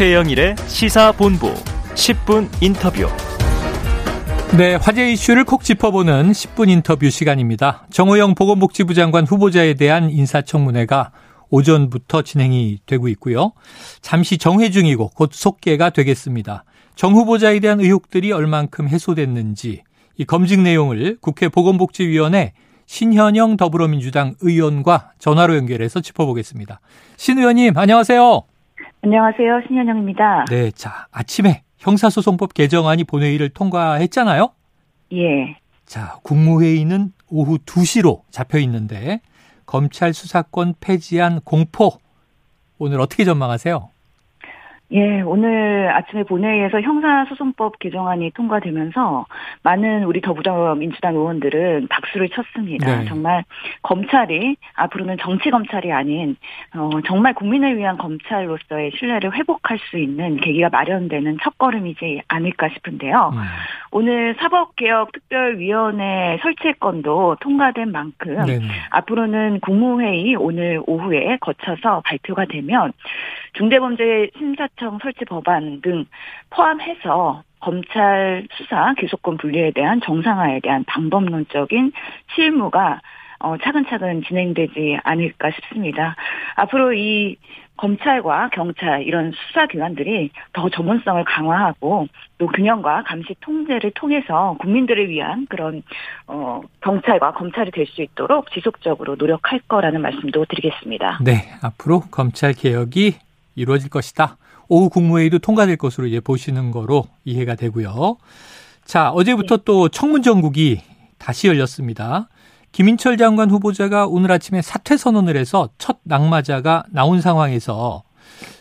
최영일의 시사본부 10분 인터뷰. 네, 화제 이슈를 콕 짚어보는 10분 인터뷰 시간입니다. 정호영 보건복지부 장관 후보자에 대한 인사청문회가 오전부터 진행이 되고 있고요. 잠시 정회 중이고 곧 속개가 되겠습니다. 정 후보자에 대한 의혹들이 얼만큼 해소됐는지 이 검증 내용을 국회 보건복지위원회 신현영 더불어민주당 의원과 전화로 연결해서 짚어보겠습니다. 신 의원님, 안녕하세요. 안녕하세요. 신현영입니다. 네, 자, 아침에 형사소송법 개정안이 본회의를 통과했잖아요? 예. 자, 국무회의는 오후 2시로 잡혀 있는데 검찰 수사권 폐지한 공포 오늘 어떻게 전망하세요? 예, 오늘 아침에 본회의에서 형사소송법 개정안이 통과되면서 많은 우리 더불어민주당 의원들은 박수를 쳤습니다. 네. 정말 검찰이 앞으로는 정치 검찰이 아닌 어, 정말 국민을 위한 검찰로서의 신뢰를 회복할 수 있는 계기가 마련되는 첫걸음이지 않을까 싶은데요. 음. 오늘 사법개혁특별위원회 설치건도 통과된 만큼 네 앞으로는 국무회의 오늘 오후에 거쳐서 발표가 되면 중대범죄 심사 청 설치 법안 등 포함해서 검찰 수사 기소권 분리에 대한 정상화에 대한 방법론적인 실무가 어, 차근차근 진행되지 않을까 싶습니다. 앞으로 이 검찰과 경찰 이런 수사기관들이 더 전문성을 강화하고 또 균형과 감시 통제를 통해서 국민들을 위한 그런 어, 경찰과 검찰이 될 수 있도록 지속적으로 노력할 거라는 말씀도 드리겠습니다. 네, 앞으로 검찰 개혁이 이루어질 것이다. 오후 국무회의도 통과될 것으로 이제 보시는 거로 이해가 되고요. 자, 어제부터 네. 또 청문 전국이 다시 열렸습니다. 김인철 장관 후보자가 오늘 아침에 사퇴 선언을 해서 첫 낙마자가 나온 상황에서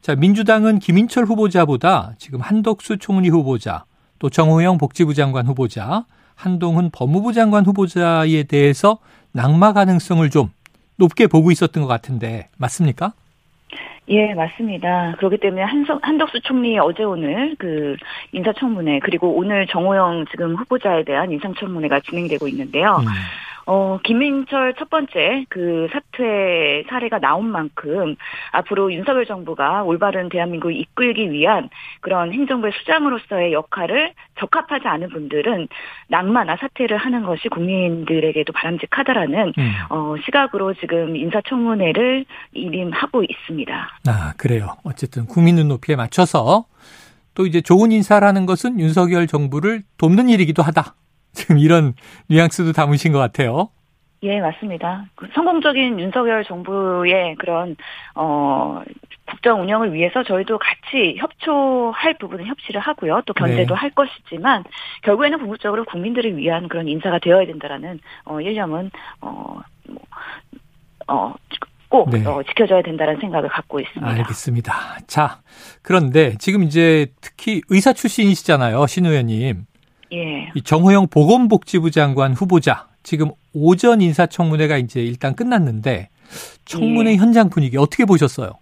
자, 민주당은 김인철 후보자보다 지금 한덕수 총리 후보자, 또 정호영 복지부 장관 후보자, 한동훈 법무부 장관 후보자에 대해서 낙마 가능성을 좀 높게 보고 있었던 것 같은데 맞습니까? 예, 맞습니다. 그렇기 때문에 한석, 한덕수 총리 어제 오늘 그 인사청문회 그리고 오늘 정호영 지금 후보자에 대한 인사청문회가 진행되고 있는데요. 음. 어, 김민철 첫 번째 그 사퇴 사례가 나온 만큼 앞으로 윤석열 정부가 올바른 대한민국을 이끌기 위한 그런 행정부의 수장으로서의 역할을 적합하지 않은 분들은 낙마나 사퇴를 하는 것이 국민들에게도 바람직하다라는 음. 어, 시각으로 지금 인사청문회를 일임하고 있습니다. 아, 그래요. 어쨌든 국민 눈높이에 맞춰서 또 이제 좋은 인사라는 것은 윤석열 정부를 돕는 일이기도 하다. 지금 이런 뉘앙스도 담으신 것 같아요. 예, 맞습니다. 그 성공적인 윤석열 정부의 그런 어 국정 운영을 위해서 저희도 같이 협조할 부분은 협치를 하고요. 또 견제도 네. 할 것이지만 결국에는 궁극적으로 국민들을 위한 그런 인사가 되어야 된다라는 어 일념은 어 뭐, 어, 꼭 네. 어, 지켜줘야 된다는 생각을 갖고 있습니다. 알겠습니다. 자, 그런데 지금 이제 특히 의사 출신이시잖아요, 신 의원님. 예. 이 정호영 보건복지부 장관 후보자 지금 오전 인사청문회가 이제 일단 끝났는데 청문회 예. 현장 분위기 어떻게 보셨어요?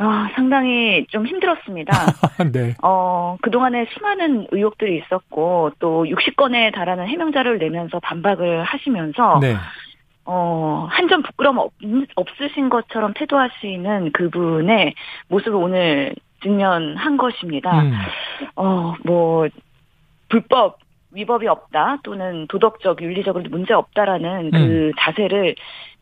아, 상당히 좀 힘들었습니다. 네. 어, 그동안에 수많은 의혹들이 있었고, 또 60건에 달하는 해명자를 내면서 반박을 하시면서, 네. 어, 한 점 부끄러움 없, 없으신 것처럼 태도하시는 그분의 모습을 오늘 직면한 것입니다. 음. 어, 뭐, 불법 위법이 없다 또는 도덕적 윤리적으로 문제 없다라는 그 음. 자세를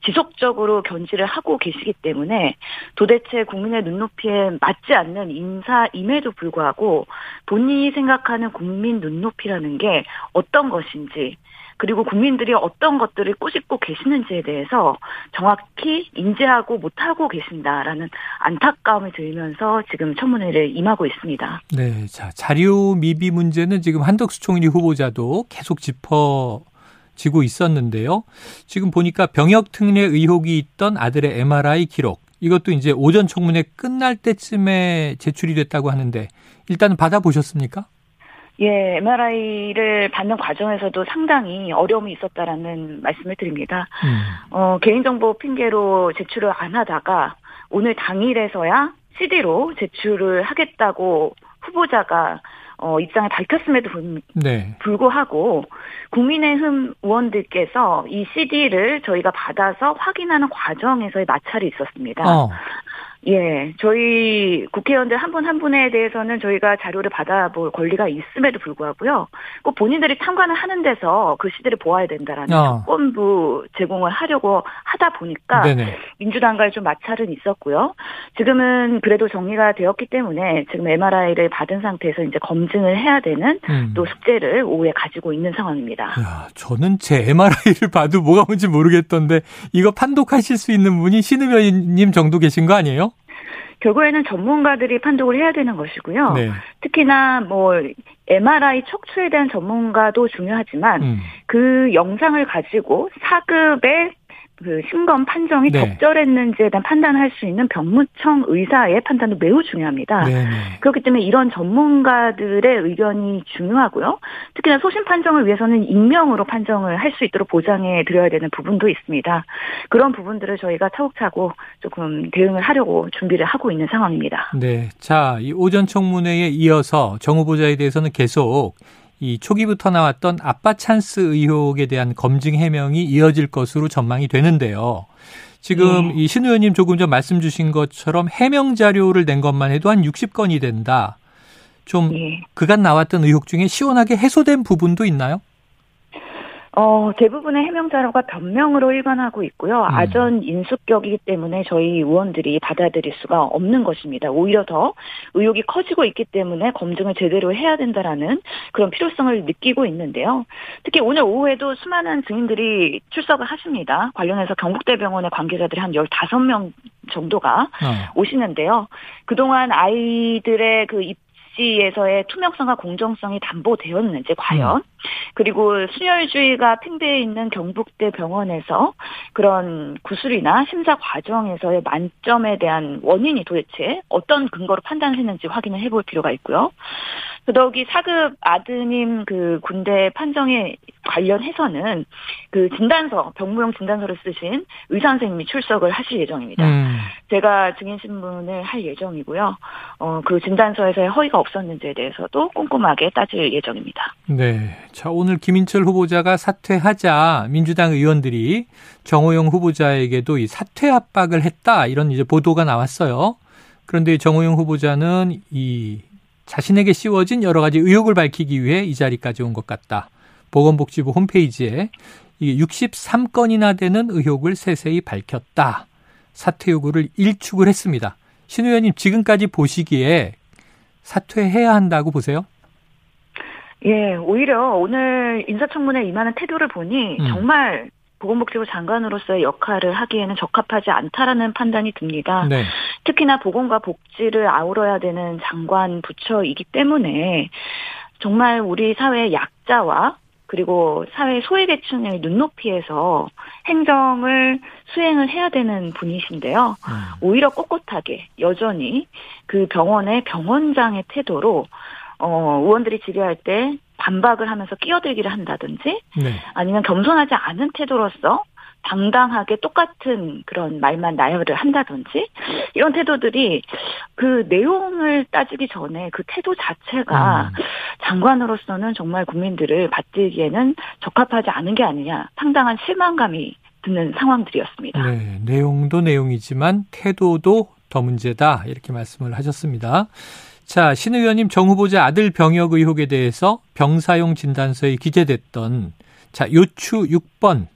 지속적으로 견지를 하고 계시기 때문에 도대체 국민의 눈높이에 맞지 않는 인사임에도 불구하고 본인이 생각하는 국민 눈높이라는 게 어떤 것인지 그리고 국민들이 어떤 것들을 꼬집고 계시는지에 대해서 정확히 인지하고 못하고 계신다라는 안타까움이 들면서 지금 청문회를 임하고 있습니다. 네. 자, 자료 미비 문제는 지금 한덕수 총리 후보자도 계속 짚어 지고 있었는데요. 지금 보니까 병역 특례 의혹이 있던 아들의 MRI 기록 이것도 이제 오전 청문회 끝날 때쯤에 제출이 됐다고 하는데 일단 받아보셨습니까? 예, MRI를 받는 과정에서도 상당히 어려움이 있었다라는 말씀을 드립니다. 음. 어, 개인정보 핑계로 제출을 안 하다가 오늘 당일에서야 CD로 제출을 하겠다고 후보자가 어, 입장을 밝혔음에도 불, 네. 불구하고 국민의힘 의원들께서 이 CD를 저희가 받아서 확인하는 과정에서의 마찰이 있었습니다. 어. 예, 저희 국회의원들 한분한 분에 대해서는 저희가 자료를 받아볼 권리가 있음에도 불구하고요. 꼭 본인들이 참관을 하는 데서 그 시대를 보아야 된다라는 어. 조건부 제공을 하려고 하다 보니까 네네. 민주당과의 좀 마찰은 있었고요. 지금은 그래도 정리가 되었기 때문에 지금 MRI를 받은 상태에서 이제 검증을 해야 되는 음. 또 숙제를 오후에 가지고 있는 상황입니다. 야, 저는 제 MRI를 봐도 뭐가 뭔지 모르겠던데 이거 판독하실 수 있는 분이 신의원님 정도 계신 거 아니에요? 결국에는 전문가들이 판독을 해야 되는 것이고요. 네. 특히나 뭐 MRI 척추에 대한 전문가도 중요하지만 음. 그 영상을 가지고 사급의 그 심검 판정이 네. 적절했는지에 대한 판단할 수 있는 병무청 의사의 판단도 매우 중요합니다. 네네. 그렇기 때문에 이런 전문가들의 의견이 중요하고요. 특히나 소심 판정을 위해서는 익명으로 판정을 할 수 있도록 보장해 드려야 되는 부분도 있습니다. 그런 부분들을 저희가 차곡차곡 조금 대응을 하려고 준비를 하고 있는 상황입니다. 네. 자, 이 오전 청문회에 이어서 정 후보자에 대해서는 계속 이 초기부터 나왔던 아빠 찬스 의혹에 대한 검증 해명이 이어질 것으로 전망이 되는데요. 지금 네. 이신 의원님 조금 전 말씀 주신 것처럼 해명 자료를 낸 것만 해도 한 60건이 된다. 좀 예. 그간 나왔던 의혹 중에 시원하게 해소된 부분도 있나요? 어, 대부분의 해명 자료가 변명으로 일관하고 있고요. 음. 아전 인수격이기 때문에 저희 의원들이 받아들일 수가 없는 것입니다. 오히려 더 의혹이 커지고 있기 때문에 검증을 제대로 해야 된다라는 그런 필요성을 느끼고 있는데요. 특히 오늘 오후에도 수많은 증인들이 출석을 하십니다. 관련해서 경북대병원의 관계자들이 한 15명 정도가 어. 오시는데요. 그동안 아이들의 그 입 시에서의 투명성과 공정성이 담보되었는지 과연 그리고 순혈주의가 팽배해 있는 경북대 병원에서 그런 구술이나 심사 과정에서의 만점에 대한 원인이 도대체 어떤 근거로 판단했는지 확인을 해볼 필요가 있고요. 더더욱이 사급 아드님 그 군대 판정에 관련해서는 그 진단서, 병무용 진단서를 쓰신 의사 선생님이 출석을 하실 예정입니다. 음. 제가 증인 신문을 할 예정이고요. 어, 그 진단서에서의 허위가 없었는지에 대해서도 꼼꼼하게 따질 예정입니다. 네. 자, 오늘 김인철 후보자가 사퇴하자 민주당 의원들이 정호영 후보자에게도 이 사퇴 압박을 했다. 이런 이제 보도가 나왔어요. 그런데 정호영 후보자는 이 자신에게 씌워진 여러 가지 의혹을 밝히기 위해 이 자리까지 온 것 같다. 보건복지부 홈페이지에 이게 63건이나 되는 의혹을 세세히 밝혔다. 사퇴 요구를 일축을 했습니다. 신 의원님 지금까지 보시기에 사퇴해야 한다고 보세요? 예, 오히려 오늘 인사청문회 임하는 태도를 보니 음. 정말 보건복지부 장관으로서의 역할을 하기에는 적합하지 않다라는 판단이 듭니다. 네. 특히나 보건과 복지를 아우러야 되는 장관 부처이기 때문에 정말 우리 사회의 약자와 그리고 사회 소외계층의 눈높이에서 행정을 수행을 해야 되는 분이신데요. 음. 오히려 꼿꼿하게 여전히 그 병원의 병원장의 태도로 어, 의원들이 질의할 때 반박을 하면서 끼어들기를 한다든지 네. 아니면 겸손하지 않은 태도로서 당당하게 똑같은 그런 말만 나열을 한다든지 이런 태도들이 그 내용을 따지기 전에 그 태도 자체가 음. 장관으로서는 정말 국민들을 받들기에는 적합하지 않은 게 아니냐 상당한 실망감이 드는 상황들이었습니다. 네, 내용도 내용이지만 태도도 더 문제다 이렇게 말씀을 하셨습니다. 자, 신 의원님 정 후보자 아들 병역 의혹에 대해서 병사용 진단서에 기재됐던 자 요추 6번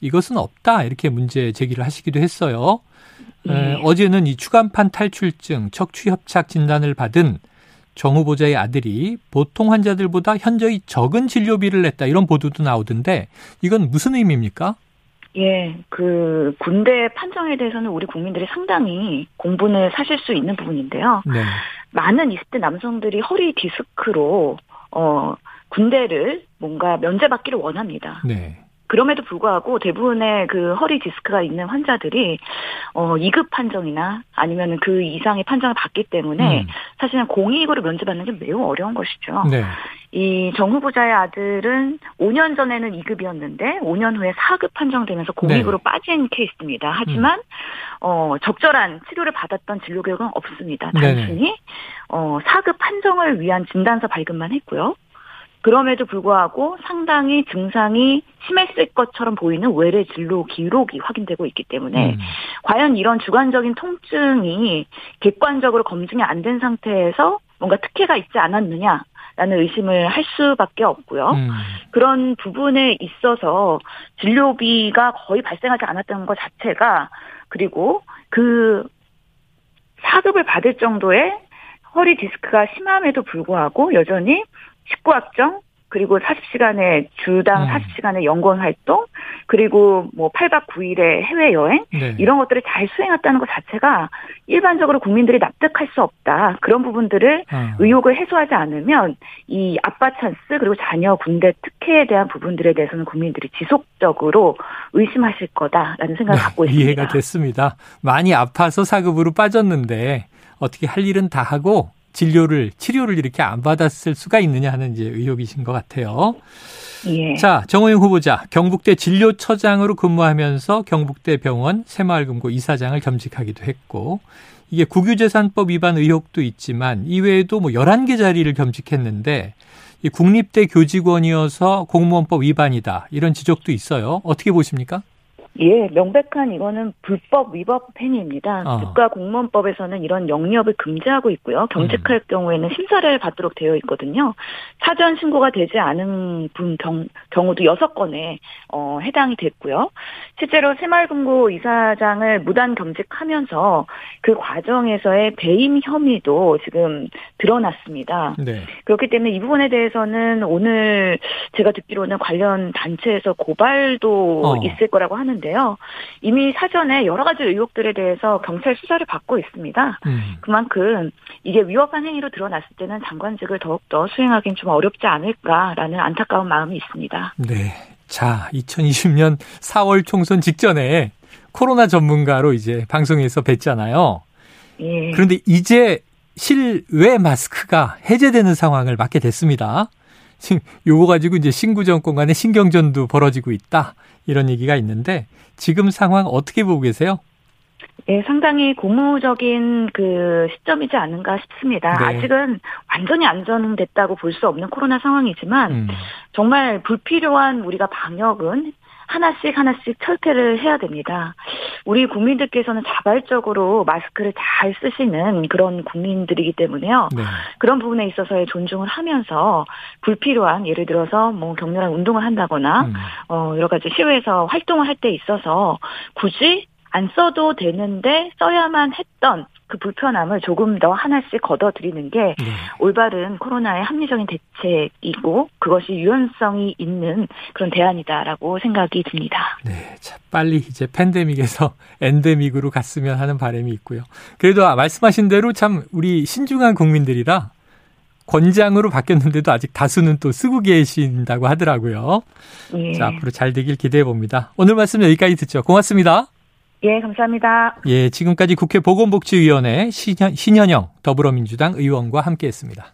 이것은 없다 이렇게 문제 제기를 하시기도 했어요. 에, 네. 어제는 이 추간판 탈출증 척추협착 진단을 받은 정 후보자의 아들이 보통 환자들보다 현저히 적은 진료비를 냈다 이런 보도도 나오던데 이건 무슨 의미입니까? 예, 그 군대 판정에 대해서는 우리 국민들이 상당히 공분을 사실 수 있는 부분인데요. 네. 많은 20대 남성들이 허리 디스크로 어 군대를 뭔가 면제받기를 원합니다. 네. 그럼에도 불구하고 대부분의 그 허리 디스크가 있는 환자들이 어 2급 판정이나 아니면 그 이상의 판정을 받기 때문에 음. 사실은 공익으로 면제받는 게 매우 어려운 것이죠. 네. 이정 후보자의 아들은 5년 전에는 2급이었는데 5년 후에 4급 판정되면서 공익으로 네. 빠진 케이스입니다. 하지만 어 적절한 치료를 받았던 진료 교육은 없습니다. 단순히 어 4급 판정을 위한 진단서 발급만 했고요. 그럼에도 불구하고 상당히 증상이 심했을 것처럼 보이는 외래 진료 기록이 확인되고 있기 때문에 음. 과연 이런 주관적인 통증이 객관적으로 검증이 안 된 상태에서 뭔가 특혜가 있지 않았느냐 라는 의심을 할 수밖에 없고요. 음. 그런 부분에 있어서 진료비가 거의 발생하지 않았다는 것 자체가 그리고 그 사급을 받을 정도의 허리 디스크가 심함에도 불구하고 여전히 식구확정 그리고 40시간의 주당 음. 40시간의 연구원 활동 그리고 뭐 8박 9일의 해외 여행 네. 이런 것들을 잘 수행했다는 것 자체가 일반적으로 국민들이 납득할 수 없다. 그런 부분들을 아. 의혹을 해소하지 않으면 이 아빠 찬스 그리고 자녀 군대 특혜에 대한 부분들에 대해서는 국민들이 지속적으로 의심하실 거다라는 생각을 갖고 네, 있습니다. 이해가 됐습니다. 많이 아파서 사급으로 빠졌는데 어떻게 할 일은 다 하고 진료를 치료를 이렇게 안 받았을 수가 있느냐 하는 이제 의혹이신 것 같아요. 예. 자, 정호영 후보자 경북대 진료처장으로 근무하면서 경북대 병원 새마을금고 이사장을 겸직하기도 했고 이게 국유재산법 위반 의혹도 있지만 이외에도 뭐 11개 자리를 겸직했는데 이 국립대 교직원이어서 공무원법 위반이다. 이런 지적도 있어요. 어떻게 보십니까? 예, 명백한 이거는 불법 위법 행위입니다. 어. 국가공무원법에서는 이런 영리업을 금지하고 있고요. 경직할 경우에는 심사를 받도록 되어 있거든요. 사전 신고가 되지 않은 분 경, 경우도 여섯 건에 어, 해당이 됐고요. 실제로 새마을금고 이사장을 무단 겸직하면서 그 과정에서의 배임 혐의도 지금 드러났습니다. 네. 그렇기 때문에 이 부분에 대해서는 오늘 제가 듣기로는 관련 단체에서 고발도 어. 있을 거라고 하는데 요. 이미 사전에 여러 가지 의혹들에 대해서 경찰 수사를 받고 있습니다. 음. 그만큼 이게 위법한 행위로 드러났을 때는 장관직을 더욱더 수행하기는 좀 어렵지 않을까라는 안타까운 마음이 있습니다. 네. 자, 2020년 4월 총선 직전에 코로나 전문가로 이제 방송에서 뵀잖아요. 예. 그런데 이제 실외 마스크가 해제되는 상황을 맞게 됐습니다. 지금 요거 가지고 이제 신구 정권 간의 신경전도 벌어지고 있다. 이런 얘기가 있는데 지금 상황 어떻게 보고 계세요? 예, 상당히 고무적인 그 시점이지 않은가 싶습니다. 네. 아직은 완전히 안전됐다고 볼 수 없는 코로나 상황이지만 음. 정말 불필요한 우리가 방역은 하나씩 하나씩 철폐를 해야 됩니다. 우리 국민들께서는 자발적으로 마스크를 잘 쓰시는 그런 국민들이기 때문에요. 네. 그런 부분에 있어서의 존중을 하면서 불필요한 예를 들어서 뭐 격렬한 운동을 한다거나 음. 어 여러 가지 시외에서 활동을 할 때 있어서 굳이 안 써도 되는데 써야만 했던 그 불편함을 조금 더 하나씩 걷어들이는 게 네. 올바른 코로나의 합리적인 대책이고 그것이 유연성이 있는 그런 대안이다라고 생각이 듭니다. 네. 자, 빨리 이제 팬데믹에서 엔데믹으로 갔으면 하는 바람이 있고요. 그래도 아, 말씀하신 대로 참 우리 신중한 국민들이라 권장으로 바뀌었는데도 아직 다수는 또 쓰고 계신다고 하더라고요. 예. 자, 앞으로 잘 되길 기대해 봅니다. 오늘 말씀 여기까지 듣죠. 고맙습니다. 예, 감사합니다. 예, 지금까지 국회 보건복지위원회 신현, 신현영 더불어민주당 의원과 함께했습니다.